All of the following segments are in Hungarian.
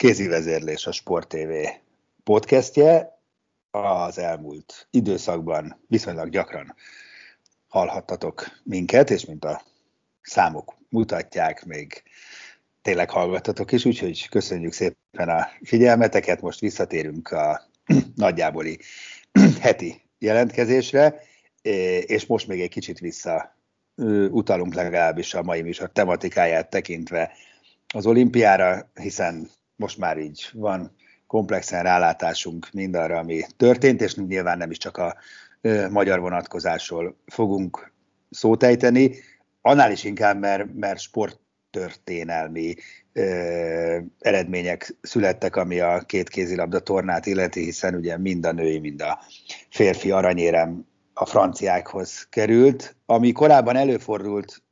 kézi vezérlés a Sport TV podcastje. Az elmúlt időszakban viszonylag gyakran hallhattatok minket, és mint a számok mutatják, még tényleg hallgattatok is, úgyhogy köszönjük szépen a figyelmeteket. Most visszatérünk a nagyjáboli heti jelentkezésre, és most még egy kicsit vissza utalunk legalábbis a mai műsor tematikáját tekintve az olimpiára, hiszen most már így van komplexen rálátásunk mindarra, ami történt, és nyilván nem is csak a magyar vonatkozásról fogunk szót ejteni, annál is inkább, mert, mert sporttörténelmi ö, eredmények születtek, ami a két kézilabda tornát illeti, hiszen ugye mind a női, mind a férfi aranyérem a franciákhoz került, ami korábban előfordult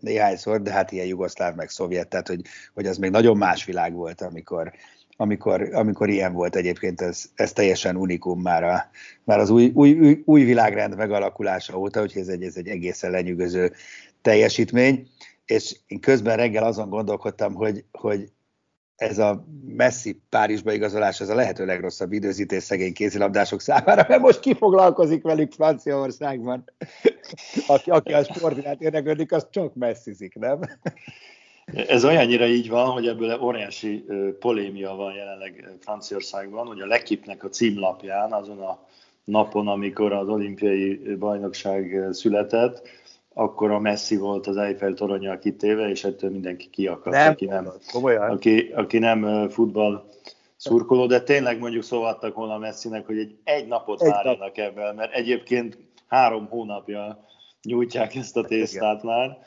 néhányszor, de hát ilyen jugoszláv meg szovjet, tehát hogy, hogy az még nagyon más világ volt, amikor amikor, amikor ilyen volt egyébként, ez, ez teljesen unikum már, a, már az új, új, új, új világrend megalakulása óta, úgyhogy ez egy, ez egy egészen lenyűgöző teljesítmény, és én közben reggel azon gondolkodtam, hogy, hogy ez a messzi Párizsba igazolás, ez a lehető legrosszabb időzítés szegény kézilabdások számára, mert most kifoglalkozik velük Franciaországban. Aki, aki a sportinát érdeklődik, az csak messzizik, nem? Ez olyannyira így van, hogy ebből óriási polémia van jelenleg Franciaországban, hogy a Lekipnek a címlapján azon a napon, amikor az olimpiai bajnokság született, akkor a Messi volt az Eiffel toronyjal kitéve, és ettől mindenki kiakadt, nem, aki, nem, aki, aki nem futball szurkoló, de tényleg mondjuk szóval volna a Messinek, hogy egy, egy napot egy várjanak nap. ebben, mert egyébként három hónapja nyújtják ezt a tésztát Igen. már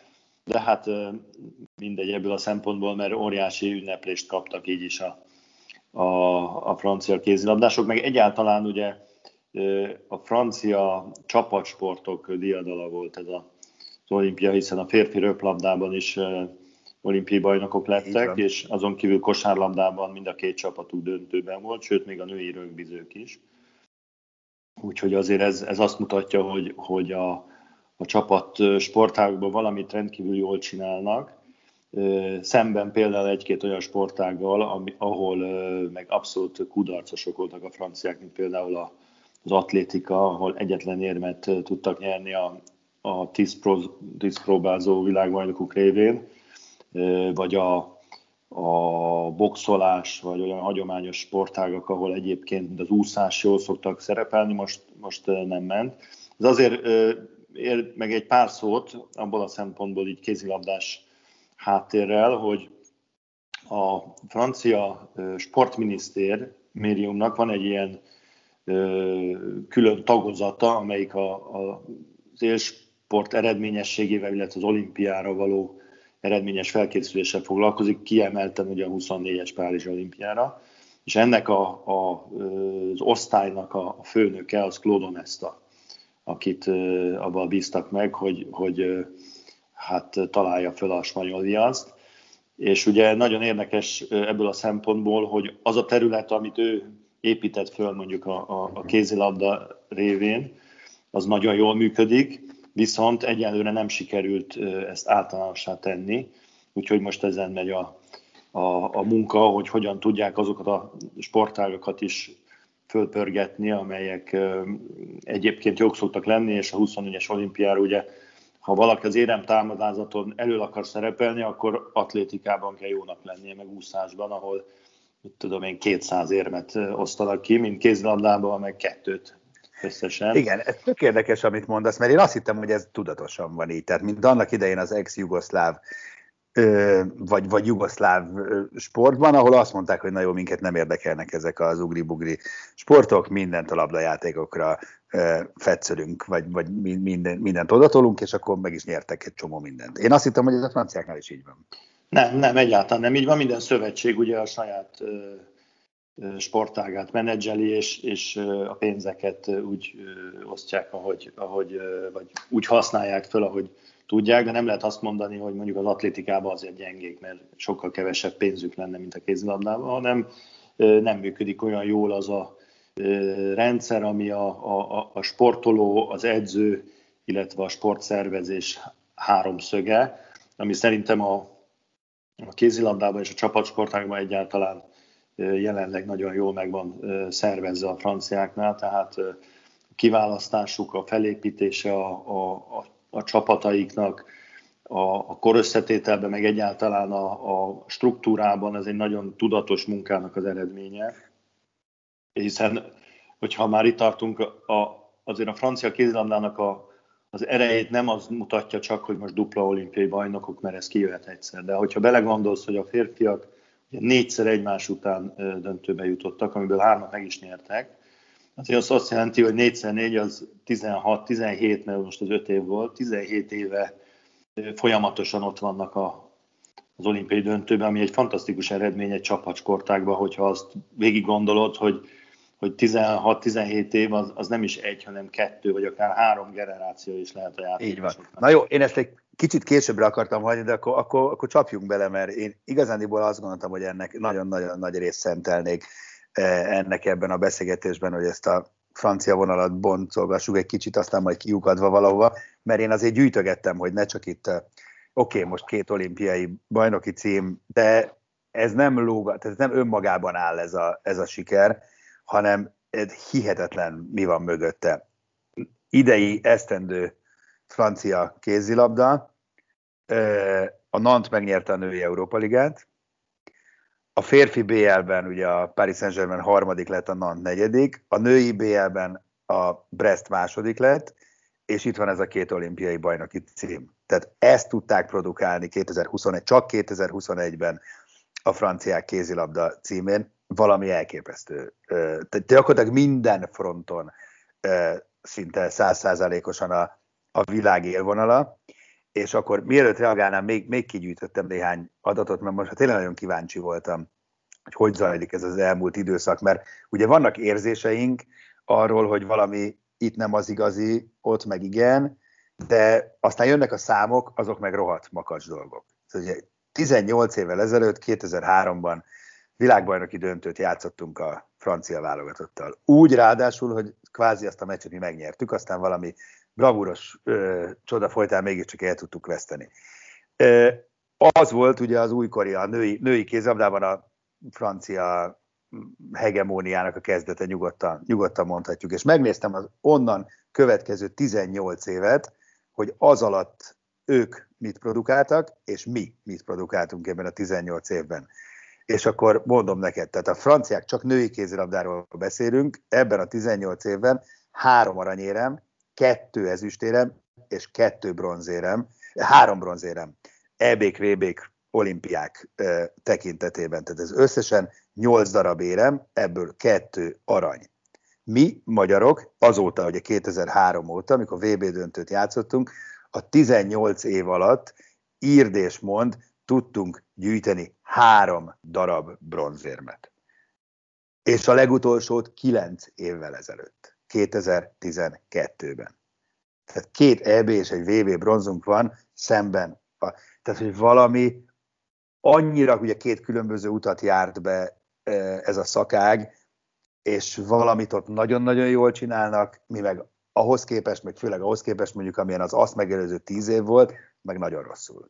de hát mindegy ebből a szempontból, mert óriási ünneplést kaptak így is a, a, a francia kézilabdások, meg egyáltalán ugye a francia csapatsportok diadala volt ez a, olimpia, hiszen a férfi röplabdában is olimpiai bajnokok lettek, és azon kívül kosárlabdában mind a két csapatuk döntőben volt, sőt még a női rögbizők is. Úgyhogy azért ez, ez azt mutatja, hogy, hogy a, a csapat sportágban valamit rendkívül jól csinálnak, szemben például egy-két olyan sportággal, ahol meg abszolút kudarcosok voltak a franciák, mint például az atlétika, ahol egyetlen érmet tudtak nyerni a, a tíz, pro, tíz próbázó világbajnokuk révén, vagy a, a boxolás, vagy olyan hagyományos sportágak, ahol egyébként az úszás jól szoktak szerepelni, most, most nem ment. Ez azért ér meg egy pár szót abból a szempontból így kézilabdás háttérrel, hogy a francia sportminisztér médiumnak van egy ilyen külön tagozata, amelyik a, a, az élsport eredményességével, illetve az olimpiára való eredményes felkészüléssel foglalkozik, kiemelten ugye a 24-es Párizs olimpiára, és ennek a, a, az osztálynak a, a főnöke az Claude Onesta akit abban bíztak meg, hogy, hogy hát találja föl a spanyol viaszt. És ugye nagyon érdekes ebből a szempontból, hogy az a terület, amit ő épített föl mondjuk a, a, a kézilabda révén, az nagyon jól működik, viszont egyelőre nem sikerült ezt általánossá tenni, úgyhogy most ezen megy a, a, a munka, hogy hogyan tudják azokat a sportágokat is fölpörgetni, amelyek egyébként jók szoktak lenni, és a 24-es olimpiára ugye, ha valaki az érem támadázaton elő akar szerepelni, akkor atlétikában kell jónak lennie, meg úszásban, ahol mit tudom én, 200 érmet osztanak ki, mint kézilabdában, meg kettőt összesen. Igen, ez tök érdekes, amit mondasz, mert én azt hittem, hogy ez tudatosan van így. Tehát, mint annak idején az ex-jugoszláv vagy, vagy jugoszláv sportban, ahol azt mondták, hogy na jó, minket nem érdekelnek ezek az ugri-bugri sportok, mindent a labdajátékokra fetszölünk, vagy, vagy minden, mindent odatolunk, és akkor meg is nyertek egy csomó mindent. Én azt hittem, hogy ez a franciáknál is így van. Nem, nem, egyáltalán nem így van. Minden szövetség ugye a saját sportágát menedzseli, és, és a pénzeket úgy osztják, ahogy, ahogy, vagy úgy használják föl, ahogy tudják, de nem lehet azt mondani, hogy mondjuk az atlétikában azért gyengék, mert sokkal kevesebb pénzük lenne, mint a kézilabdában, hanem nem működik olyan jól az a rendszer, ami a, a, a sportoló, az edző, illetve a sportszervezés háromszöge, ami szerintem a, a kézilabdában és a csapatsportágban egyáltalán jelenleg nagyon jól meg van szervezve a franciáknál, tehát a kiválasztásuk, a felépítése a, a, a, a csapataiknak, a, a korösszetételben, meg egyáltalán a, a struktúrában ez egy nagyon tudatos munkának az eredménye, hiszen hogyha már itt tartunk, a, azért a francia kézilabdának a, az erejét nem az mutatja csak, hogy most dupla olimpiai bajnokok, mert ez kijöhet egyszer. De hogyha belegondolsz, hogy a férfiak négyszer egymás után döntőbe jutottak, amiből hármat meg is nyertek, azért az azt jelenti, hogy 4 négy az 16-17, mert most az 5 év volt, 17 éve folyamatosan ott vannak a, az olimpiai döntőben, ami egy fantasztikus eredmény egy csapatsportákban, hogyha azt végig gondolod, hogy hogy 16-17 év az, az nem is egy, hanem kettő, vagy akár három generáció is lehet a játékosoknak. Így van. Na jó, én ezt egy kicsit későbbre akartam hagyni, de akkor, akkor, akkor csapjunk bele, mert én igazániból azt gondoltam, hogy ennek nagyon-nagyon nagy részt szentelnék eh, ennek ebben a beszélgetésben, hogy ezt a francia vonalat boncolgassuk egy kicsit, aztán majd kiukadva valahova, mert én azért gyűjtögettem, hogy ne csak itt, eh, oké, okay, most két olimpiai bajnoki cím, de ez nem lóga, tehát nem önmagában áll ez a, ez a siker, hanem ez hihetetlen mi van mögötte. Idei esztendő francia kézilabda, a Nant megnyerte a női Európa Ligát, a férfi BL-ben ugye a Paris Saint-Germain harmadik lett, a Nant negyedik, a női BL-ben a Brest második lett, és itt van ez a két olimpiai bajnoki cím. Tehát ezt tudták produkálni 2021, csak 2021-ben a franciák kézilabda címén valami elképesztő. Tehát gyakorlatilag minden fronton szinte százszázalékosan a, a világ élvonala, és akkor mielőtt reagálnám, még, még kigyűjtöttem néhány adatot, mert most tényleg nagyon kíváncsi voltam, hogy hogy zajlik ez az elmúlt időszak, mert ugye vannak érzéseink arról, hogy valami itt nem az igazi, ott meg igen, de aztán jönnek a számok, azok meg rohadt makacs dolgok. Szóval ugye 18 évvel ezelőtt, 2003-ban világbajnoki döntőt játszottunk a francia válogatottal. Úgy ráadásul, hogy kvázi azt a meccset mi megnyertük, aztán valami bravúros ö, csoda folytán mégiscsak el tudtuk veszteni. Ö, az volt ugye az újkori, a női, női kézabdában a francia hegemóniának a kezdete nyugodtan, nyugodtan mondhatjuk. És megnéztem az onnan következő 18 évet, hogy az alatt ők mit produkáltak, és mi mit produkáltunk ebben a 18 évben és akkor mondom neked, tehát a franciák csak női kézilabdáról beszélünk, ebben a 18 évben három aranyérem, kettő ezüstérem, és kettő bronzérem, három bronzérem, EB-k, VB-k, olimpiák ö, tekintetében. Tehát ez összesen 8 darab érem, ebből kettő arany. Mi, magyarok, azóta, ugye 2003 óta, amikor VB döntőt játszottunk, a 18 év alatt írd és mond, tudtunk gyűjteni három darab bronzérmet. És a legutolsót kilenc évvel ezelőtt, 2012-ben. Tehát két EB és egy VB bronzunk van szemben. Tehát, hogy valami annyira, ugye két különböző utat járt be e, ez a szakág, és valamit ott nagyon-nagyon jól csinálnak, mi meg ahhoz képest, meg főleg ahhoz képest mondjuk, amilyen az azt megelőző tíz év volt, meg nagyon rosszul.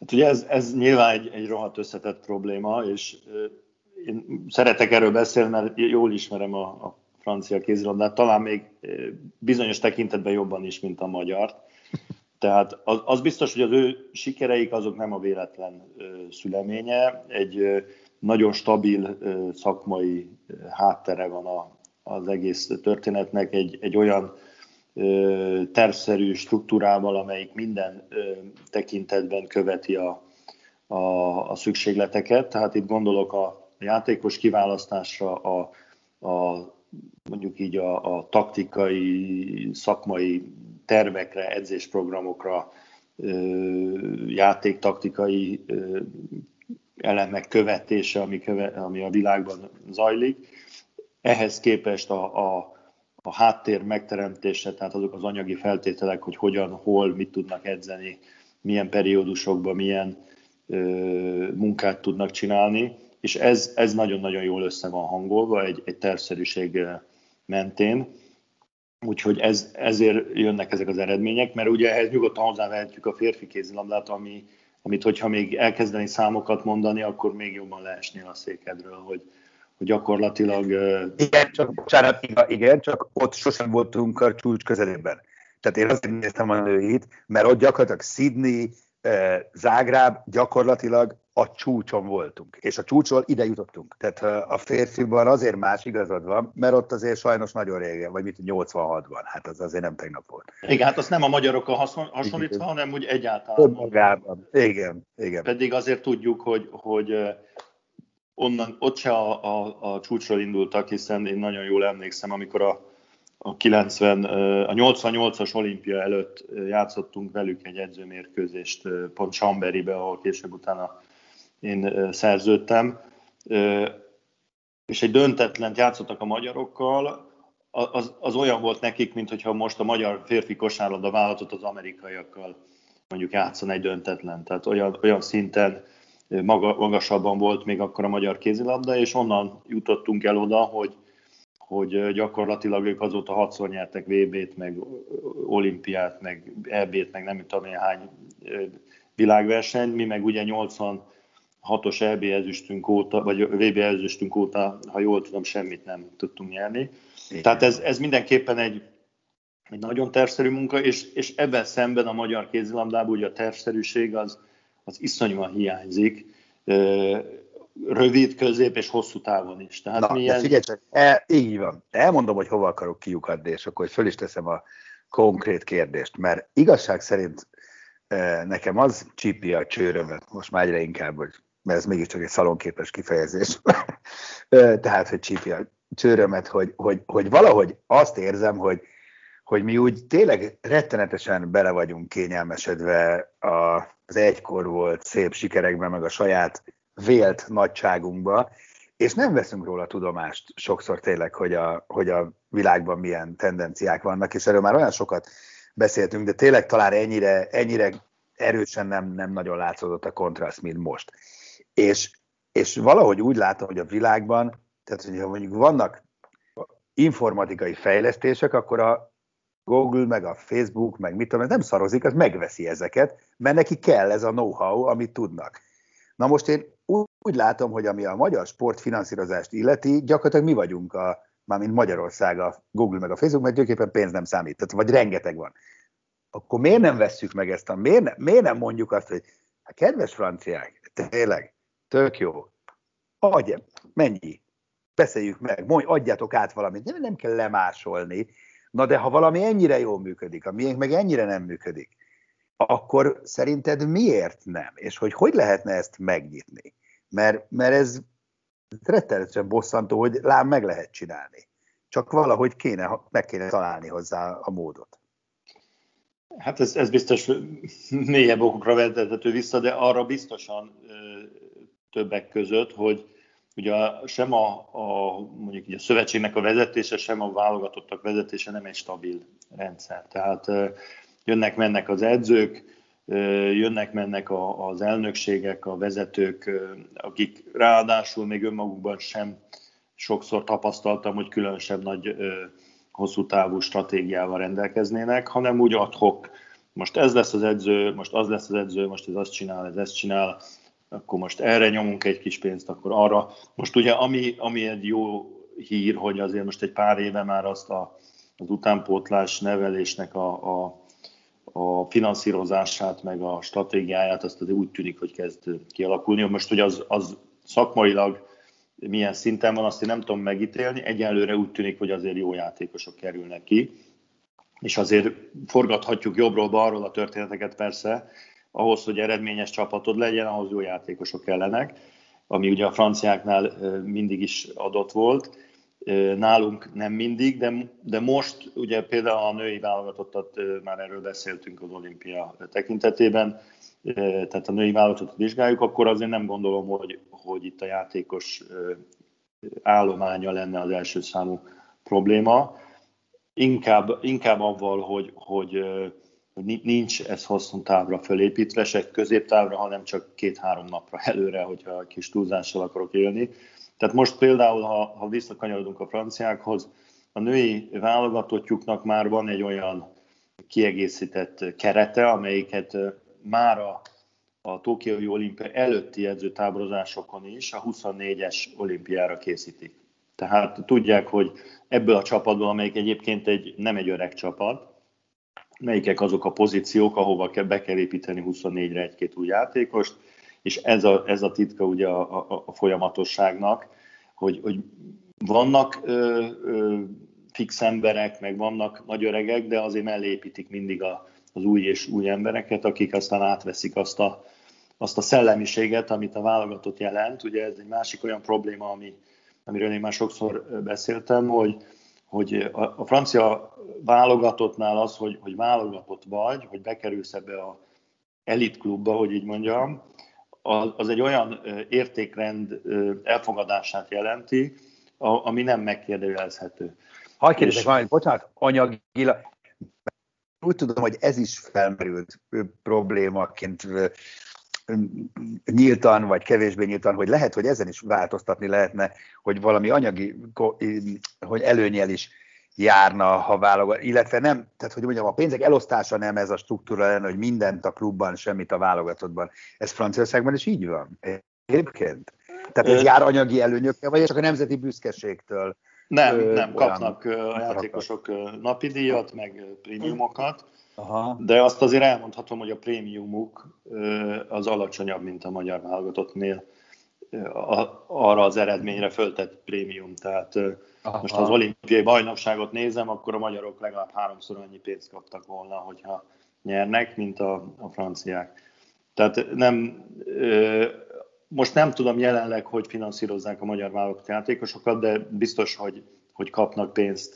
Hát ugye ez, ez nyilván egy, egy rohadt összetett probléma, és én szeretek erről beszélni, mert jól ismerem a, a francia kézilabdát, talán még bizonyos tekintetben jobban is, mint a magyar. Tehát az, az biztos, hogy az ő sikereik azok nem a véletlen szüleménye. Egy nagyon stabil szakmai háttere van a, az egész történetnek, egy, egy olyan tervszerű struktúrával, amelyik minden tekintetben követi a, a, a szükségleteket. Tehát itt gondolok a játékos kiválasztásra, a, a mondjuk így a, a taktikai, szakmai tervekre, edzésprogramokra, játéktaktikai elemek követése, ami, köve, ami a világban zajlik. Ehhez képest a, a, a háttér megteremtése, tehát azok az anyagi feltételek, hogy hogyan, hol, mit tudnak edzeni, milyen periódusokban, milyen ö, munkát tudnak csinálni, és ez, ez nagyon-nagyon jól össze van hangolva egy, egy tervszerűség mentén. Úgyhogy ez, ezért jönnek ezek az eredmények, mert ugye ehhez nyugodtan hozzávehetjük a férfi kézilabdát, ami, amit hogyha még elkezdeni számokat mondani, akkor még jobban leesnél a székedről, hogy, hogy gyakorlatilag... Igen, csak, bocsánat, igen, csak ott sosem voltunk a csúcs közelében. Tehát én azt néztem a nőit, mert ott gyakorlatilag Sydney, Zágráb gyakorlatilag a csúcson voltunk, és a csúcsról ide jutottunk. Tehát a férfiban azért más igazad van, mert ott azért sajnos nagyon régen, vagy mit 86-ban, hát az azért nem tegnap volt. Igen, hát azt nem a magyarokkal hasonlítva, hanem úgy egyáltalán. Magában. Igen, igen. Pedig azért tudjuk, hogy, hogy onnan, ott se a, a, a csúcsról indultak, hiszen én nagyon jól emlékszem, amikor a, a 90, a 88-as olimpia előtt játszottunk velük egy edzőmérkőzést pont Chamberibe, ahol később utána én szerződtem, és egy döntetlent játszottak a magyarokkal, az, az olyan volt nekik, mint hogyha most a magyar férfi kosárlabda vállalatot az amerikaiakkal mondjuk játszan egy döntetlen. Tehát olyan, olyan szinten maga, magasabban volt még akkor a magyar kézilabda, és onnan jutottunk el oda, hogy, hogy gyakorlatilag ők azóta hatszor nyertek VB-t, meg olimpiát, meg EB-t, meg nem tudom én hány világversenyt, mi meg ugye 80 hatos EB ezüstünk óta, vagy VB ezüstünk óta, ha jól tudom, semmit nem tudtunk nyerni. Igen. Tehát ez, ez mindenképpen egy, egy nagyon tervszerű munka, és, és ebben szemben a magyar kézilabdában ugye a tervszerűség az, az iszonyúan hiányzik, rövid, közép és hosszú távon is. Tehát Na, milyen... figyelj csak, el, így van. Elmondom, hogy hova akarok kiukadni, és akkor föl is teszem a konkrét kérdést, mert igazság szerint nekem az csípi a csőrömet, most már egyre inkább, hogy mert ez mégiscsak egy szalonképes kifejezés. Tehát, hogy csípi a csőrömet, hogy, hogy, hogy valahogy azt érzem, hogy, hogy mi úgy tényleg rettenetesen bele vagyunk kényelmesedve a, az egykor volt szép sikerekben, meg a saját vélt nagyságunkba, és nem veszünk róla tudomást sokszor tényleg, hogy a, hogy a világban milyen tendenciák vannak, és erről már olyan sokat beszéltünk, de tényleg talán ennyire, ennyire erősen nem, nem nagyon látszódott a kontraszt, mint most. És, és valahogy úgy látom, hogy a világban, tehát hogyha mondjuk vannak informatikai fejlesztések, akkor a Google, meg a Facebook, meg mit tudom, nem szarozik, az megveszi ezeket, mert neki kell ez a know-how, amit tudnak. Na most én úgy látom, hogy ami a magyar sportfinanszírozást illeti, gyakorlatilag mi vagyunk, a, mármint Magyarország, a Google meg a Facebook, mert gyöképpen pénz nem számít, tehát, vagy rengeteg van. Akkor miért nem vesszük meg ezt a, miért, ne, miért nem mondjuk azt, hogy hát kedves franciák, tényleg, tök jó, adj, mennyi, beszéljük meg, mondj, adjátok át valamit, nem, nem kell lemásolni, na de ha valami ennyire jól működik, a miénk meg ennyire nem működik, akkor szerinted miért nem? És hogy hogy lehetne ezt megnyitni? Mert, mert ez rettenetesen bosszantó, hogy lám meg lehet csinálni. Csak valahogy kéne, meg kéne találni hozzá a módot. Hát ez, ez biztos mélyebb okokra vezethető vissza, de arra biztosan többek között, hogy ugye sem a, a, mondjuk így a szövetségnek a vezetése, sem a válogatottak vezetése nem egy stabil rendszer. Tehát jönnek-mennek az edzők, jönnek-mennek az elnökségek, a vezetők, akik ráadásul még önmagukban sem sokszor tapasztaltam, hogy különösebb nagy hosszú távú stratégiával rendelkeznének, hanem úgy adhok, most ez lesz az edző, most az lesz az edző, most ez azt csinál, ez ezt csinál, akkor most erre nyomunk egy kis pénzt, akkor arra. Most ugye ami, ami egy jó hír, hogy azért most egy pár éve már azt a, az utánpótlás nevelésnek a, a, a finanszírozását, meg a stratégiáját, azt azért úgy tűnik, hogy kezd kialakulni. Most, hogy az, az szakmailag milyen szinten van, azt én nem tudom megítélni. Egyelőre úgy tűnik, hogy azért jó játékosok kerülnek ki, és azért forgathatjuk jobbról-balról a történeteket persze, ahhoz, hogy eredményes csapatod legyen, ahhoz jó játékosok kellenek, ami ugye a franciáknál mindig is adott volt. Nálunk nem mindig, de, de most ugye például a női válogatottat, már erről beszéltünk az olimpia tekintetében, tehát a női válogatottat vizsgáljuk, akkor azért nem gondolom, hogy, hogy itt a játékos állománya lenne az első számú probléma. Inkább, inkább avval, hogy, hogy, hogy nincs ez hosszú távra fölépítve, se középtávra, hanem csak két-három napra előre, hogyha kis túlzással akarok élni. Tehát most például, ha, ha visszakanyarodunk a franciákhoz, a női válogatottjuknak már van egy olyan kiegészített kerete, amelyiket már a, a Tokiói olimpia előtti edzőtáborozásokon is a 24-es olimpiára készítik. Tehát tudják, hogy ebből a csapatból, amelyik egyébként egy, nem egy öreg csapat, melyikek azok a pozíciók, ahova be kell építeni 24-re egy-két új játékost, és ez a, ez a titka ugye a, a, a folyamatosságnak, hogy, hogy vannak ö, ö, fix emberek, meg vannak nagy öregek, de azért mellé építik mindig a, az új és új embereket, akik aztán átveszik azt a, azt a szellemiséget, amit a válogatott jelent. Ugye ez egy másik olyan probléma, ami, amiről én már sokszor beszéltem, hogy, hogy a, a francia válogatottnál az, hogy, hogy válogatott vagy, hogy bekerülsz ebbe a elitklubba, hogy így mondjam, az, az egy olyan értékrend elfogadását jelenti, ami nem megkérdőjelezhető. Ha kérdezek valamit, bocsánat, anyagilag, úgy tudom, hogy ez is felmerült problémaként nyíltan, vagy kevésbé nyíltan, hogy lehet, hogy ezen is változtatni lehetne, hogy valami anyagi, hogy előnyel is járna, ha válogat, illetve nem, tehát hogy mondjam, a pénzek elosztása nem ez a struktúra lenne, hogy mindent a klubban, semmit a válogatottban. Ez Franciaországban is így van. Egyébként. Tehát ez jár anyagi előnyökkel, vagy csak a nemzeti büszkeségtől? Nem, ö, nem, kapnak a játékosok napi díjat, meg prémiumokat, Aha. de azt azért elmondhatom, hogy a prémiumuk az alacsonyabb, mint a magyar válogatottnél arra az eredményre föltett prémium. Tehát Aha. most az olimpiai bajnokságot nézem, akkor a magyarok legalább háromszor annyi pénzt kaptak volna, hogyha nyernek, mint a, a franciák. Tehát nem, most nem tudom jelenleg, hogy finanszírozzák a magyar válogatott játékosokat, de biztos, hogy, hogy kapnak pénzt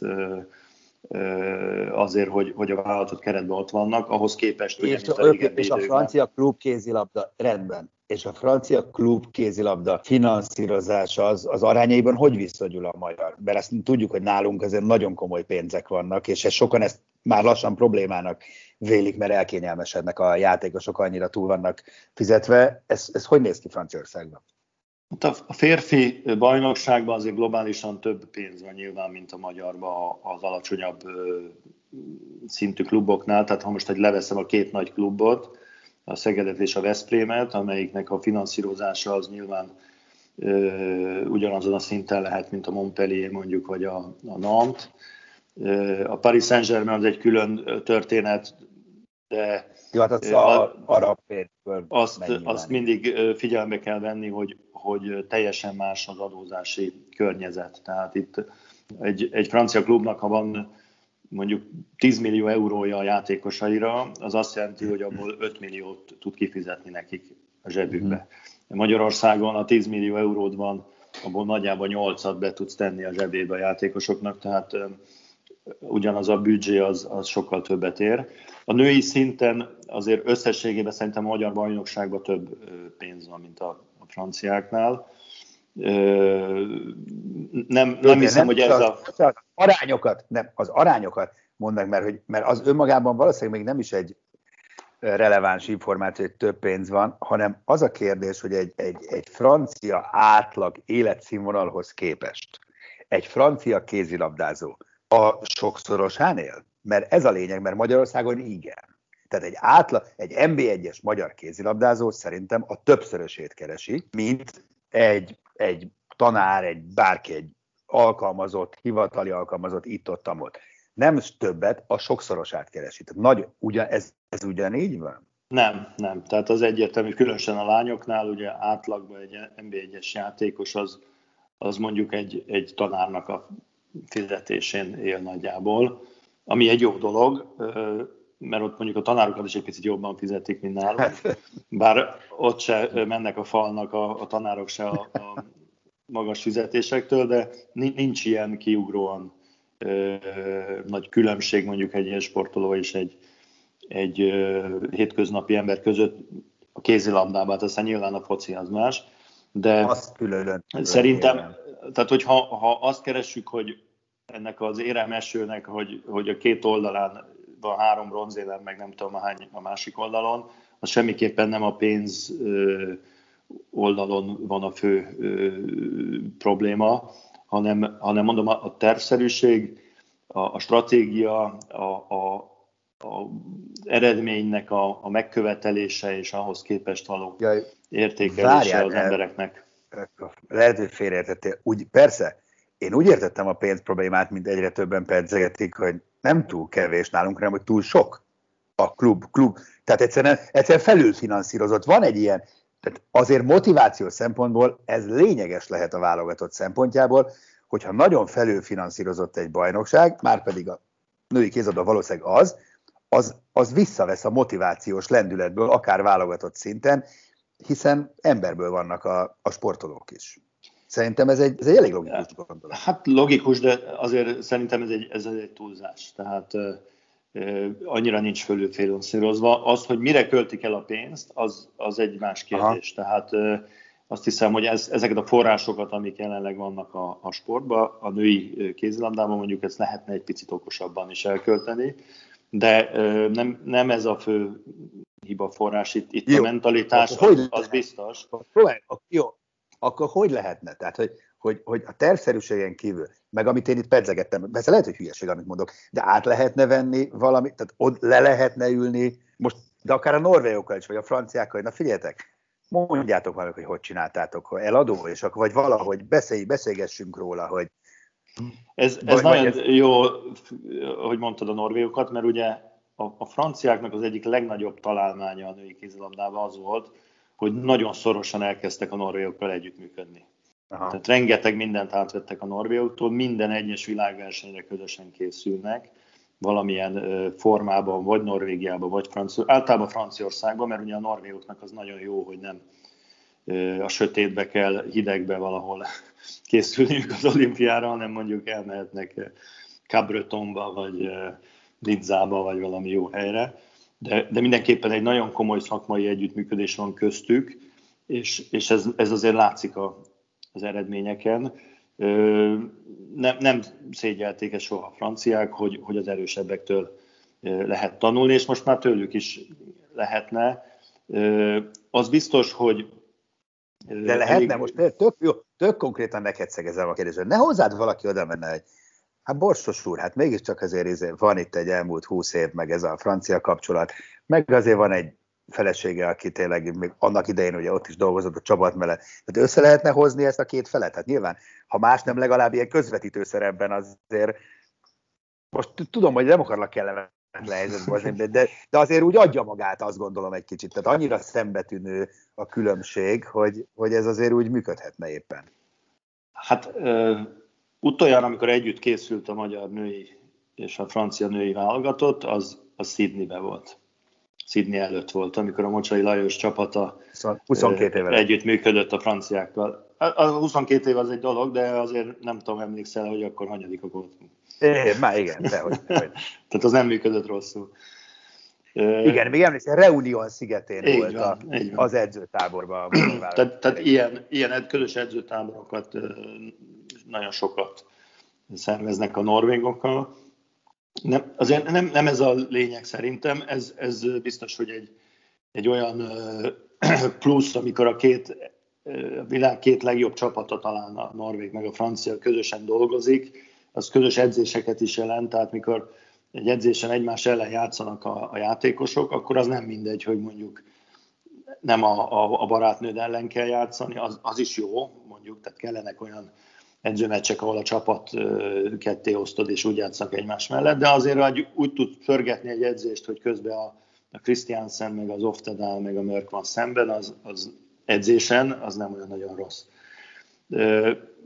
azért, hogy, hogy a vállalatot keretben ott vannak, ahhoz képest, és, a, a, és a francia klub kézilabda rendben és a francia klub kézilabda finanszírozása az, az arányaiban hogy viszonyul a magyar? Mert ezt tudjuk, hogy nálunk azért nagyon komoly pénzek vannak, és sokan ezt már lassan problémának vélik, mert elkényelmesednek a játékosok, annyira túl vannak fizetve. Ez, ez hogy néz ki Franciaországban? Hát a férfi bajnokságban azért globálisan több pénz van nyilván, mint a magyarban az alacsonyabb szintű kluboknál. Tehát ha most egy leveszem a két nagy klubot, a Szegedet és a Veszprémet, amelyiknek a finanszírozása az nyilván ö, ugyanazon a szinten lehet, mint a Montpellier mondjuk, vagy a, a Nantes. A Paris Saint-Germain az egy külön történet, de jó, hát az a, arab azt, azt mindig figyelembe kell venni, hogy, hogy teljesen más az adózási környezet. Tehát itt egy, egy francia klubnak, ha van mondjuk 10 millió eurója a játékosaira, az azt jelenti, hogy abból 5 milliót tud kifizetni nekik a zsebükbe. Mm. Magyarországon a 10 millió euród van, abból nagyjából 8-at be tudsz tenni a zsebébe a játékosoknak, tehát ugyanaz a büdzsé az, az sokkal többet ér. A női szinten azért összességében szerintem a magyar bajnokságban több pénz van, mint a franciáknál. Nem, nem hiszem, nem, hogy ez a... Az arányokat, nem, az arányokat mondd meg, mert, hogy, mert az önmagában valószínűleg még nem is egy releváns információ, hogy több pénz van, hanem az a kérdés, hogy egy, egy, egy francia átlag életszínvonalhoz képest egy francia kézilabdázó a sokszorosán él? Mert ez a lényeg, mert Magyarországon igen. Tehát egy átlag, egy MB1-es magyar kézilabdázó szerintem a többszörösét keresi, mint egy, egy tanár, egy bárki, egy alkalmazott, hivatali alkalmazott itt-ott, ott. Nem többet, a sokszorosát keresi. Tehát nagy, ugyan, ez, ez ugyanígy van? Nem, nem. Tehát az egyértelmű, különösen a lányoknál, ugye átlagban egy NB1-es játékos az, az mondjuk egy, egy tanárnak a fizetésén él nagyjából, ami egy jó dolog, mert ott mondjuk a tanárokat is egy picit jobban fizetik, mint nálunk. Hát. Bár ott se mennek a falnak a, a tanárok se a, a magas fizetésektől, de nincs ilyen kiugróan ö, nagy különbség mondjuk egy ilyen sportoló és egy, egy ö, hétköznapi ember között a kézilabdában, hát aztán nyilván a foci az más, de azt külön, szerintem, tehát hogyha ha azt keressük, hogy ennek az éremesőnek, hogy, hogy a két oldalán van három bronzélem, meg nem tudom hány a másik oldalon, az semmiképpen nem a pénz oldalon van a fő probléma, hanem, hanem mondom a tervszerűség, a, a stratégia, a, a, a eredménynek a, a megkövetelése és ahhoz képest való Jaj, értékelése az embereknek. Lehet, hogy félreértettél. Úgy, persze, én úgy értettem a pénz problémát, mint egyre többen pedzegetik, hogy nem túl kevés nálunk, hanem hogy túl sok a klub. klub. Tehát egyszerűen, egyszerűen felülfinanszírozott. Van egy ilyen, tehát azért motivációs szempontból ez lényeges lehet a válogatott szempontjából, hogyha nagyon felülfinanszírozott egy bajnokság, már pedig a női kézadó valószínűleg az, az, az visszavesz a motivációs lendületből, akár válogatott szinten, hiszen emberből vannak a, a sportolók is. Szerintem ez egy, ez egy elég logikus gondolat. Hát logikus, de azért szerintem ez egy, ez egy túlzás. Tehát uh, annyira nincs fölülfinanszírozva. Az, hogy mire költik el a pénzt, az, az egy más kérdés. Aha. Tehát uh, azt hiszem, hogy ez, ezeket a forrásokat, amik jelenleg vannak a, a sportban, a női kézilabdában mondjuk ezt lehetne egy picit okosabban is elkölteni, de uh, nem, nem ez a fő hiba forrás, itt, itt Jó, a mentalitás, az, az biztos. Jó, akkor hogy lehetne? Tehát, hogy, hogy, hogy a tervszerűségen kívül, meg amit én itt pedzegettem, persze lehet, hogy hülyeség, amit mondok, de át lehetne venni valamit, tehát ott le lehetne ülni, most, de akár a norvégokkal is, vagy a franciákkal, na figyeljetek, mondjátok valamit, hogy hogy csináltátok, hogy eladó, és akkor, vagy valahogy beszélj, beszélgessünk róla, hogy ez, ez vagy, nagyon ez... jó, hogy mondtad a norvégokat, mert ugye a, a franciáknak az egyik legnagyobb találmánya a női kézilabdában az volt, hogy nagyon szorosan elkezdtek a norvégokkal együttműködni. Aha. Tehát rengeteg mindent átvettek a norvégoktól, minden egyes világversenyre közösen készülnek, valamilyen formában, vagy Norvégiában, vagy Francia, általában Franciaországban, mert ugye a norvégoknak az nagyon jó, hogy nem a sötétbe kell, hidegbe valahol készülniük az olimpiára, hanem mondjuk elmehetnek Cabretonba, vagy Lidzába, vagy valami jó helyre de, de mindenképpen egy nagyon komoly szakmai együttműködés van köztük, és, és ez, ez azért látszik a, az eredményeken. Ö, nem, nem szégyelték ezt soha a franciák, hogy, hogy az erősebbektől lehet tanulni, és most már tőlük is lehetne. Ö, az biztos, hogy de lehetne elég... most, tök, jó, tök konkrétan neked szegezem a kérdést, ne hozzád valaki oda menne, hogy Hát Borsos úr, hát mégiscsak azért izé van itt egy elmúlt húsz év, meg ez a francia kapcsolat, meg azért van egy felesége, aki tényleg még annak idején ugye ott is dolgozott a csapat mellett. Tehát össze lehetne hozni ezt a két felet? Hát nyilván, ha más nem, legalább ilyen közvetítő szerepben azért, most tudom, hogy nem akarlak kellemetlen helyzetbe de, de, de azért úgy adja magát, azt gondolom egy kicsit. Tehát annyira szembetűnő a különbség, hogy, hogy ez azért úgy működhetne éppen. Hát Utoljára, amikor együtt készült a magyar női és a francia női válogatott, az, az Sydneybe volt. Sydney előtt volt, amikor a Mocsai Lajos csapata 22 éve. együtt működött a franciákkal. A 22 év az egy dolog, de azért nem tudom, emlékszel, hogy akkor hanyadikak voltunk. É, már igen, dehogy, dehogy. Tehát az nem működött rosszul. Igen, még emlékszem, Reunion szigetén így volt van, a, van. az edzőtáborban. tehát tehát ilyen, ilyen közös edzőtáborokat nagyon sokat szerveznek a norvégokkal. Nem, azért nem, nem ez a lényeg szerintem, ez, ez biztos, hogy egy, egy olyan plusz, amikor a két a világ két legjobb csapata talán a norvég meg a francia közösen dolgozik, az közös edzéseket is jelent, tehát mikor egy edzésen egymás ellen játszanak a, a játékosok, akkor az nem mindegy, hogy mondjuk nem a, a, a barátnőd ellen kell játszani, az, az is jó, mondjuk, tehát kellenek olyan edzőmeccsek, ahol a csapat ketté osztod, és úgy játszanak egymás mellett, de azért hogy úgy tud förgetni egy edzést, hogy közben a, a Christiansen, meg az Oftedal, meg a Mörk van szemben, az, az edzésen, az nem olyan nagyon rossz.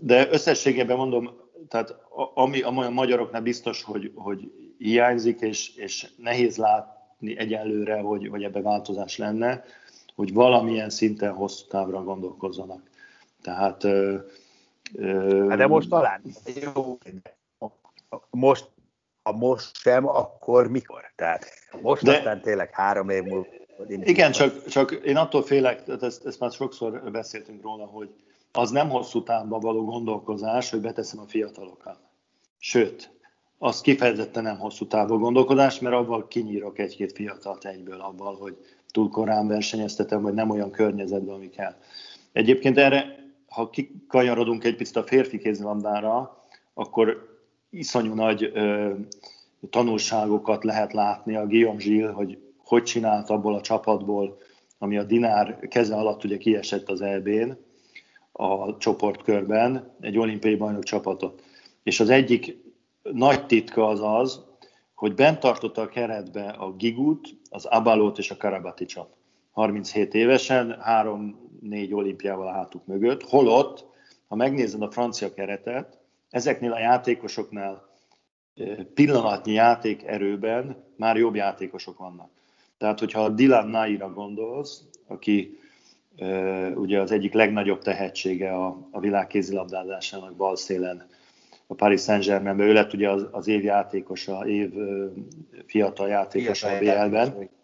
De összességében mondom, tehát ami, ami a magyaroknál biztos, hogy, hogy hiányzik, és, és nehéz látni egyelőre, hogy, hogy ebbe változás lenne, hogy valamilyen szinten hosszú távra gondolkozzanak. Tehát... Hát de most talán jó, most, ha most sem, akkor mikor? Tehát most de, aztán tényleg három év múlva. Igen, csak, csak én attól félek, ezt, ezt már sokszor beszéltünk róla, hogy az nem hosszú távban való gondolkozás, hogy beteszem a fiatalokat. Sőt, az kifejezetten nem hosszú távú gondolkodás, mert abban kinyírok egy-két fiatalt egyből abban, hogy túl korán versenyeztetem, vagy nem olyan környezetben, ami kell. Egyébként erre, ha kikanyarodunk egy picit a férfi kézilabdára, akkor iszonyú nagy ö, tanulságokat lehet látni a Guillaume Gilles, hogy hogy csinált abból a csapatból, ami a Dinár keze alatt ugye kiesett az EB-n, a csoportkörben, egy olimpiai bajnok csapatot. És az egyik nagy titka az az, hogy bent tartotta a keretbe a Gigut, az Abalót és a Karabaticsot. 37 évesen, 3-4 olimpiával a hátuk mögött, holott, ha megnézed a francia keretet, ezeknél a játékosoknál pillanatnyi játék erőben már jobb játékosok vannak. Tehát, hogyha a Dylan Naira gondolsz, aki ugye az egyik legnagyobb tehetsége a, a világ kézilabdázásának bal szélen a Paris Saint-Germainben. Ő lett ugye az, az év játékosa, év fiatal játékosa a BL-ben.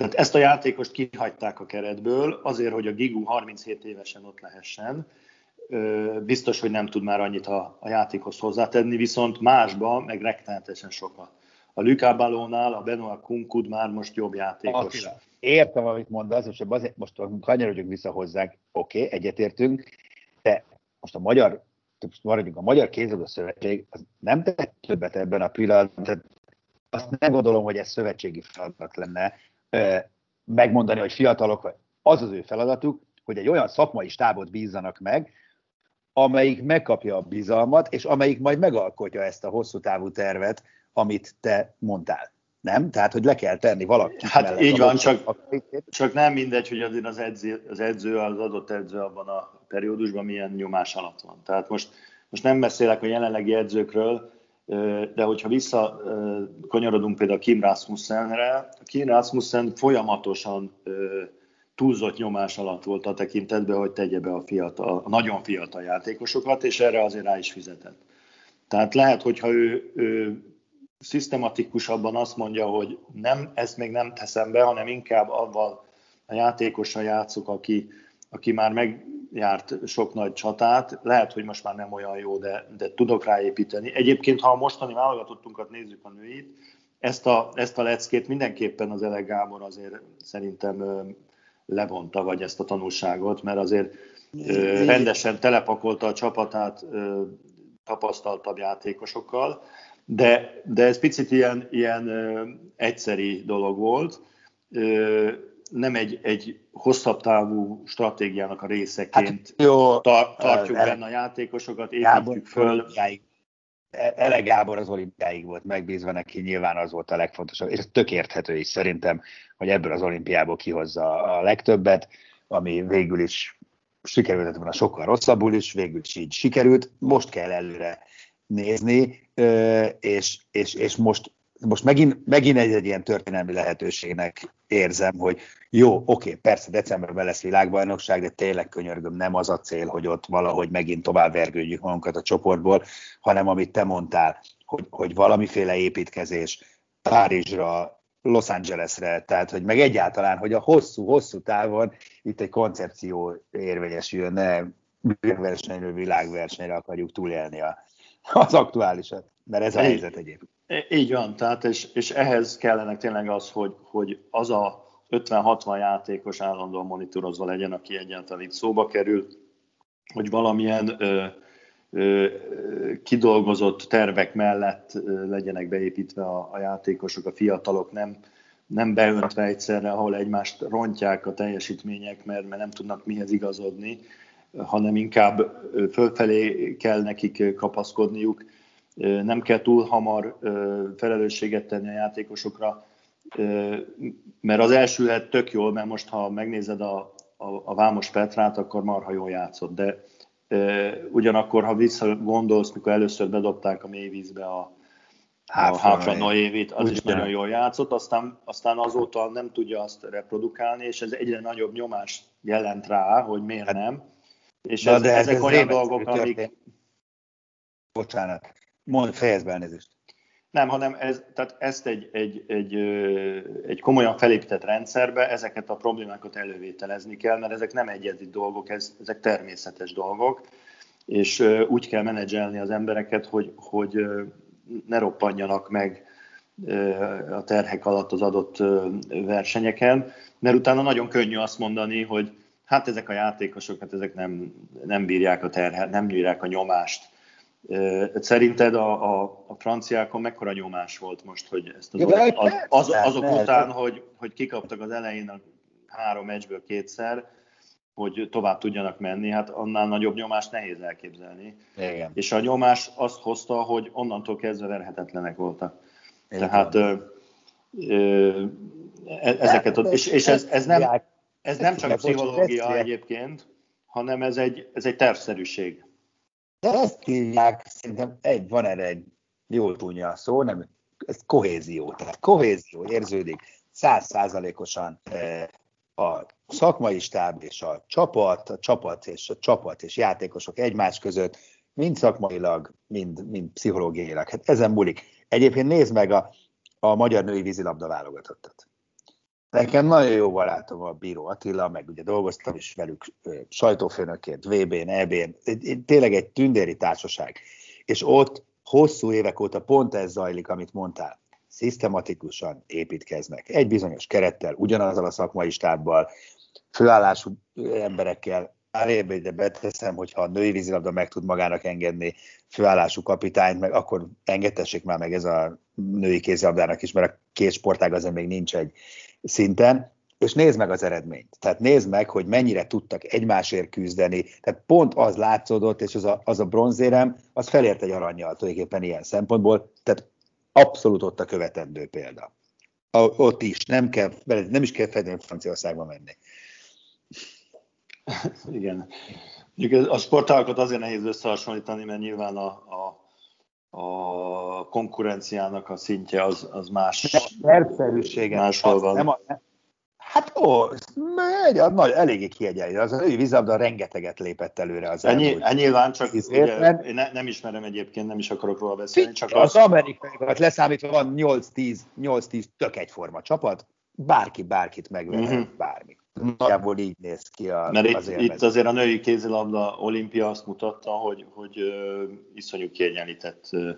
Tehát ezt a játékost kihagyták a keretből, azért, hogy a Gigu 37 évesen ott lehessen. Biztos, hogy nem tud már annyit a, a játékhoz hozzátenni, viszont másba meg rettenetesen sokat. A Luca Balónál a Benoit Kunkud már most jobb játékos. Attila, értem, amit mondasz, és azért most kanyarodjunk vissza hozzánk, oké, okay, egyetértünk, de most a magyar, most maradjunk, a Magyar Kézilabda Szövetség az nem tett többet ebben a pillanatban, tehát azt nem gondolom, hogy ez szövetségi feladat lenne megmondani, hogy fiatalok, az az ő feladatuk, hogy egy olyan szakmai stábot bízzanak meg, amelyik megkapja a bizalmat, és amelyik majd megalkotja ezt a hosszú távú tervet, amit te mondtál. Nem? Tehát, hogy le kell tenni valaki. Hát így van, csak, csak nem mindegy, hogy azért az edző, az edző, az adott edző abban a periódusban milyen nyomás alatt van. Tehát most, most nem beszélek a jelenlegi edzőkről, de hogyha vissza kanyarodunk például Kim Rasmussenre, Kim Rasmussen folyamatosan túlzott nyomás alatt volt a tekintetben, hogy tegye be a, fiatal, a nagyon fiatal játékosokat, és erre azért rá is fizetett. Tehát lehet, hogyha ő, ő szisztematikusabban azt mondja, hogy nem, ezt még nem teszem be, hanem inkább avval a játékossal játszok, aki, aki már megjárt sok nagy csatát, lehet, hogy most már nem olyan jó, de, de tudok ráépíteni. Egyébként, ha a mostani válogatottunkat nézzük a nőit, ezt a, ezt a leckét mindenképpen az Ele Gábor azért szerintem levonta, vagy ezt a tanulságot, mert azért rendesen telepakolta a csapatát tapasztaltabb játékosokkal, de, de ez picit ilyen, ilyen ö, egyszeri dolog volt, ö, nem egy, egy hosszabb távú stratégiának a részeként hát, jó, tar- tartjuk ele, benne a játékosokat, építjük föl. Ele Gábor az olimpiáig volt megbízva neki, nyilván az volt a legfontosabb, és ez tök érthető is szerintem, hogy ebből az olimpiából kihozza a legtöbbet, ami végül is sikerült volna sokkal rosszabbul is, végül is így sikerült, most kell előre nézni, és, és, és most, most megint, megint egy, egy ilyen történelmi lehetőségnek érzem, hogy jó, oké, persze decemberben lesz világbajnokság, de tényleg könyörgöm, nem az a cél, hogy ott valahogy megint tovább vergődjük magunkat a csoportból, hanem amit te mondtál, hogy, hogy valamiféle építkezés Párizsra, Los Angelesre, tehát hogy meg egyáltalán, hogy a hosszú-hosszú távon itt egy koncepció érvényesüljön, ne világversenyről világversenyre akarjuk túlélni a, az aktuálisat, mert ez a helyzet egyébként. Így van, tehát és, és ehhez kellene tényleg az, hogy, hogy az a 50-60 játékos állandóan monitorozva legyen, aki egyáltalán itt szóba kerül, hogy valamilyen ö, ö, kidolgozott tervek mellett ö, legyenek beépítve a, a játékosok, a fiatalok, nem, nem beöntve egyszerre, ahol egymást rontják a teljesítmények, mert, mert nem tudnak mihez igazodni, hanem inkább fölfelé kell nekik kapaszkodniuk, nem kell túl hamar felelősséget tenni a játékosokra. mert az elsülhet tök jól, mert most ha megnézed a, a, a Vámos Petrát, akkor marha jól játszott, de ugyanakkor, ha visszagondolsz, mikor először bedobták a mélyvízbe a, a Háfra Noévit, az is nagyon jól játszott, aztán, aztán azóta nem tudja azt reprodukálni, és ez egyre nagyobb nyomás jelent rá, hogy miért hát, nem. És ez, de ezek ez olyan dolgok, amik... Bocsánat, mondd, fejezd be elnézést. Nem, hanem ez, tehát ezt egy, egy, egy, egy komolyan felépített rendszerbe ezeket a problémákat elővételezni kell, mert ezek nem egyedi dolgok, ez, ezek természetes dolgok, és úgy kell menedzselni az embereket, hogy, hogy ne roppanjanak meg a terhek alatt az adott versenyeken, mert utána nagyon könnyű azt mondani, hogy hát ezek a játékosok, hát ezek nem, nem bírják a terhet, nem bírják a nyomást. Szerinted a, a, a franciákon mekkora nyomás volt most, hogy ezt az, az, az, azok ne, után, hogy, hogy kikaptak az elején a három meccsből kétszer, hogy tovább tudjanak menni, hát annál nagyobb nyomást nehéz elképzelni. Igen. És a nyomás azt hozta, hogy onnantól kezdve verhetetlenek voltak. Igen. Tehát ö, ö, e, ezeket, hát, és, és ez, ez nem, ez nem csak pszichológia egyébként, hanem ez egy, ez egy tervszerűség. De ezt hívják, szerintem egy, van erre egy jó túlnya a szó, nem, ez kohézió. Tehát kohézió érződik százszázalékosan eh, a szakmai stáb és a csapat, a csapat és a csapat és játékosok egymás között, mind szakmailag, mind, mind pszichológiailag. Hát ezen múlik. Egyébként nézd meg a, a magyar női vízilabda válogatottat. Nekem nagyon jó barátom a Bíró Attila, meg ugye dolgoztam is velük sajtófőnökként, VB-n, EB-n, tényleg egy tündéri társaság. És ott hosszú évek óta pont ez zajlik, amit mondtál. Szisztematikusan építkeznek. Egy bizonyos kerettel, ugyanazzal a szakmai stábbal, főállású emberekkel, Elébe ide beteszem, hogyha a női vízilabda meg tud magának engedni főállású kapitányt, meg akkor engedtessék már meg ez a női kézilabdának is, mert a két sportág azért még nincs egy szinten, és nézd meg az eredményt. Tehát nézd meg, hogy mennyire tudtak egymásért küzdeni. Tehát pont az látszódott, és az a, az a bronzérem, az felért egy aranyjal tulajdonképpen ilyen szempontból, tehát abszolút ott a követendő példa. A, ott is, nem, kell, nem is kell feltétlenül Franciaországba menni. Igen. A sportágokat azért nehéz összehasonlítani, mert nyilván a, a, a konkurenciának a szintje az, az más. Szerszerűsége. Máshol van. Nem a, Hát ó, megy, a nagy, eléggé kiegyenlítő. Az a női vízabda rengeteget lépett előre az Ennyi, elmúlt. Nyilván csak ugye, én ne, nem ismerem egyébként, nem is akarok róla beszélni. Csak az, az amerikaiakat leszámítva van 8-10 tök egyforma csapat, bárki bárkit megvehet, uh-huh. bármi. Nagyjából így néz ki a, Mert az itt, itt azért a női kézilabda olimpia azt mutatta, hogy, hogy uh, iszonyú kiegyenlített uh,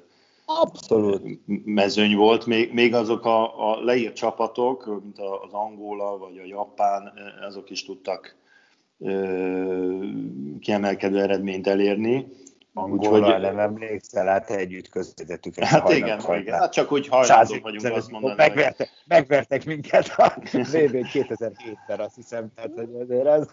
Abszolút. mezőny volt. Még, még azok a, a leírt csapatok, mint az Angola vagy a Japán, azok is tudtak uh, kiemelkedő eredményt elérni. Úgyhogy, nem emlékszel, hát együtt közvetettük. Hát igen, igen, hát csak úgy hajlandók vagyunk azt mondani. Megvertek, hogy... megvertek minket a VB 2007-ben, azt hiszem, tehát hogy azért ez.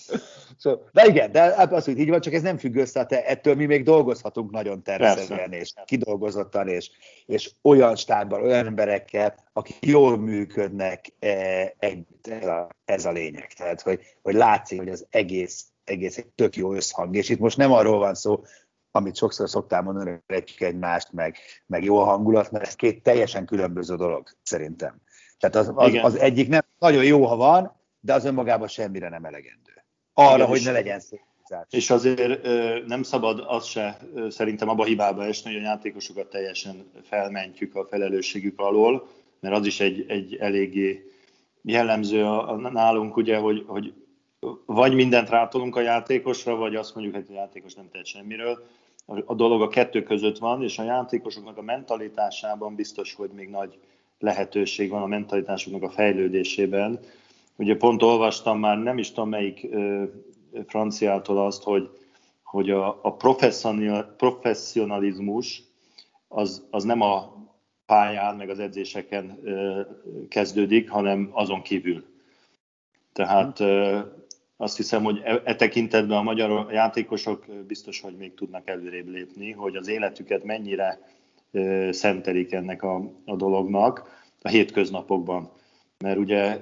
so, de igen, de hát az, hogy így van, csak ez nem függ össze, te ettől mi még dolgozhatunk nagyon természetesen, és kidolgozottan, és, és olyan stábban, olyan emberekkel, akik jól működnek e, együtt, ez a, ez a lényeg. Tehát, hogy, hogy látszik, hogy az egész egész egy tök jó összhang. És itt most nem arról van szó, amit sokszor szoktál mondani, hogy egy egymást, meg, meg jó a hangulat, mert ez két teljesen különböző dolog, szerintem. Tehát az, az, az egyik nem nagyon jó, ha van, de az önmagában semmire nem elegendő. Arra, Igen, hogy ne legyen szép. És azért nem szabad az se szerintem abba hibába esni, hogy a játékosokat teljesen felmentjük a felelősségük alól, mert az is egy, egy eléggé jellemző a, a, nálunk, ugye, hogy, hogy vagy mindent rátolunk a játékosra, vagy azt mondjuk, hogy a játékos nem tehet semmiről. A dolog a kettő között van, és a játékosoknak a mentalitásában biztos, hogy még nagy lehetőség van a mentalitásuknak a fejlődésében. Ugye pont olvastam már, nem is tudom melyik ö, franciától azt, hogy, hogy a, a professzionalizmus az, az nem a pályán, meg az edzéseken ö, kezdődik, hanem azon kívül. Tehát ö, azt hiszem, hogy e, e tekintetben a magyar játékosok biztos, hogy még tudnak előrébb lépni, hogy az életüket mennyire szentelik ennek a, a dolognak, a hétköznapokban. Mert ugye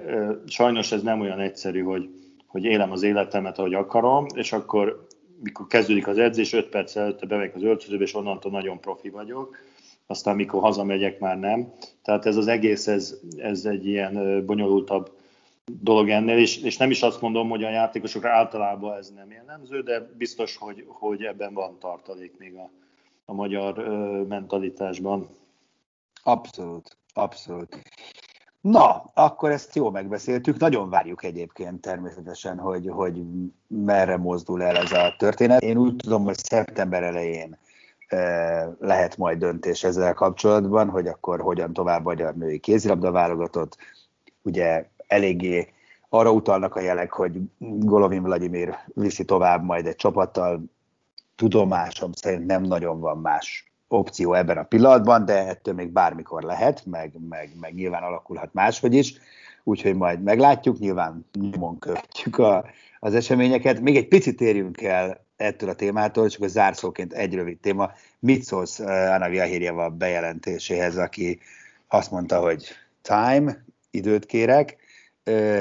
sajnos ez nem olyan egyszerű, hogy, hogy élem az életemet, ahogy akarom, és akkor mikor kezdődik az edzés, 5 perc előtte bemegyek az öltözőbe, és onnantól nagyon profi vagyok, aztán mikor hazamegyek, már nem. Tehát ez az egész, ez, ez egy ilyen bonyolultabb dolog ennél, és, és nem is azt mondom, hogy a játékosokra általában ez nem jellemző, de biztos, hogy, hogy ebben van tartalék még a, a magyar ö, mentalitásban. Abszolút, abszolút. Na, akkor ezt jól megbeszéltük. Nagyon várjuk egyébként természetesen, hogy, hogy merre mozdul el ez a történet. Én úgy tudom, hogy szeptember elején lehet majd döntés ezzel kapcsolatban, hogy akkor hogyan tovább magyar női kézilabda válogatott. Ugye eléggé arra utalnak a jelek, hogy Golovin Vladimir viszi tovább majd egy csapattal. Tudomásom szerint nem nagyon van más opció ebben a pillanatban, de ettől még bármikor lehet, meg, meg, meg nyilván alakulhat máshogy is, úgyhogy majd meglátjuk, nyilván nyomon követjük a, az eseményeket. Még egy picit érjünk el ettől a témától, csak a zárszóként egy rövid téma. Mit szólsz eh, Anna Viahirjeva bejelentéséhez, aki azt mondta, hogy time, időt kérek,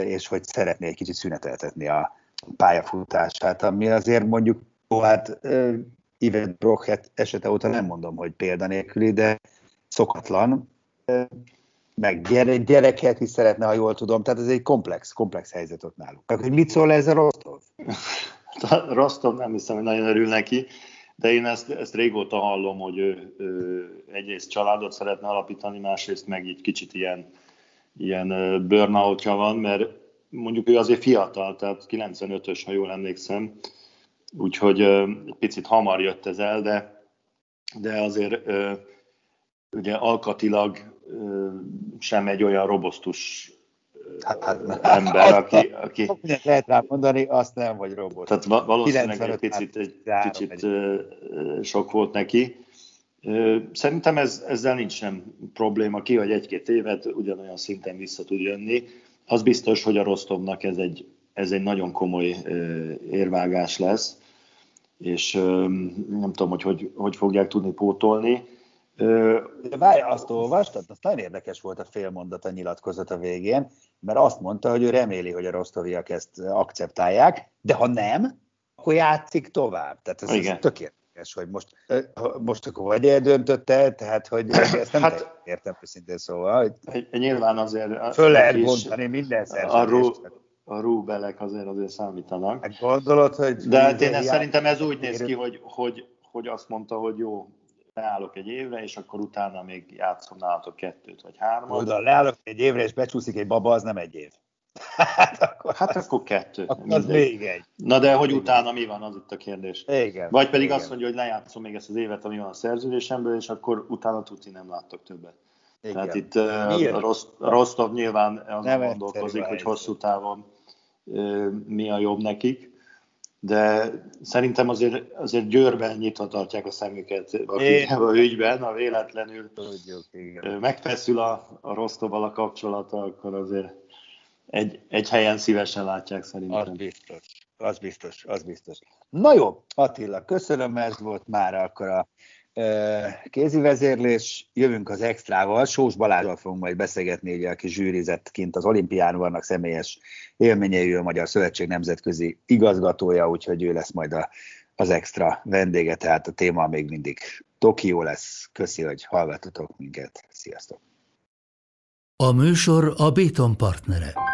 és hogy szeretné egy kicsit szüneteltetni a pályafutását, ami azért mondjuk, hát eh, Yvette Brock esete óta nem mondom, hogy példanélküli, de szokatlan, meg gyere, gyereket is szeretne, ha jól tudom, tehát ez egy komplex, komplex helyzet ott náluk. Hogy mit szól ez a Rostov? Rostov nem hiszem, hogy nagyon örül neki, de én ezt, ezt régóta hallom, hogy ő, ő egyrészt családot szeretne alapítani, másrészt meg így kicsit ilyen, ilyen burnoutja van, mert mondjuk ő azért fiatal, tehát 95-ös, ha jól emlékszem, úgyhogy egy picit hamar jött ez el, de, de azért ugye alkatilag sem egy olyan robosztus hát, hát, ember, aki... aki lehet rá mondani, azt nem, vagy robot. Tehát valószínűleg egy picit, egy kicsit sok volt neki. Szerintem ez, ezzel nincs sem probléma, ki vagy egy-két évet ugyanolyan szinten vissza tud jönni. Az biztos, hogy a Rostovnak ez egy, ez egy nagyon komoly érvágás lesz, és nem tudom, hogy hogy, hogy fogják tudni pótolni. Várj, azt olvastad? Az nagyon érdekes volt a félmondat a nyilatkozat a végén, mert azt mondta, hogy ő reméli, hogy a rosztoviak ezt akceptálják, de ha nem, akkor játszik tovább. Tehát ez, ez tökéletes, hogy most, most akkor vagy eldöntötte, tehát hogy ezt nem hát, értem őszintén szóval. Hogy nyilván azért... Föl lehet bontani minden szerződést a rúbelek azért azért számítanak. Hát gondolod, hogy... De hát én ezt szerintem ez úgy néz ki, hogy, hogy, hogy azt mondta, hogy jó, leállok egy évre, és akkor utána még játszom nálatok kettőt vagy hármat. Oda, leállok egy évre, és becsúszik egy baba, az nem egy év. Hát akkor, hát akkor kettő. Akkor az még egy. Na de hogy utána mi van, az itt a kérdés. Igen. Vagy pedig igen. azt mondja, hogy lejátszom még ezt az évet, ami van a szerződésemből, és akkor utána tuti nem láttok többet. Igen. Tehát itt a, a Rostov nyilván azon gondolkozik, hogy hosszú távon mi a jobb nekik, de szerintem azért, azért Győrben nyitva tartják a szemüket a ügyben, ha véletlenül Tudjuk, igen. megfeszül a, a Rostovval a kapcsolata, akkor azért egy, egy helyen szívesen látják szerintem. Az biztos, az biztos, az biztos. Na jó, Attila, köszönöm, ez volt már akkor a kézi vezérlés, jövünk az extrával, Sós Balázsral fogunk majd beszélgetni, ugye, aki zsűrizett kint az olimpián, vannak személyes élményei, a Magyar Szövetség nemzetközi igazgatója, úgyhogy ő lesz majd a, az extra vendége, tehát a téma még mindig Tokió lesz. Köszi, hogy hallgatotok minket. Sziasztok! A műsor a Béton partnere.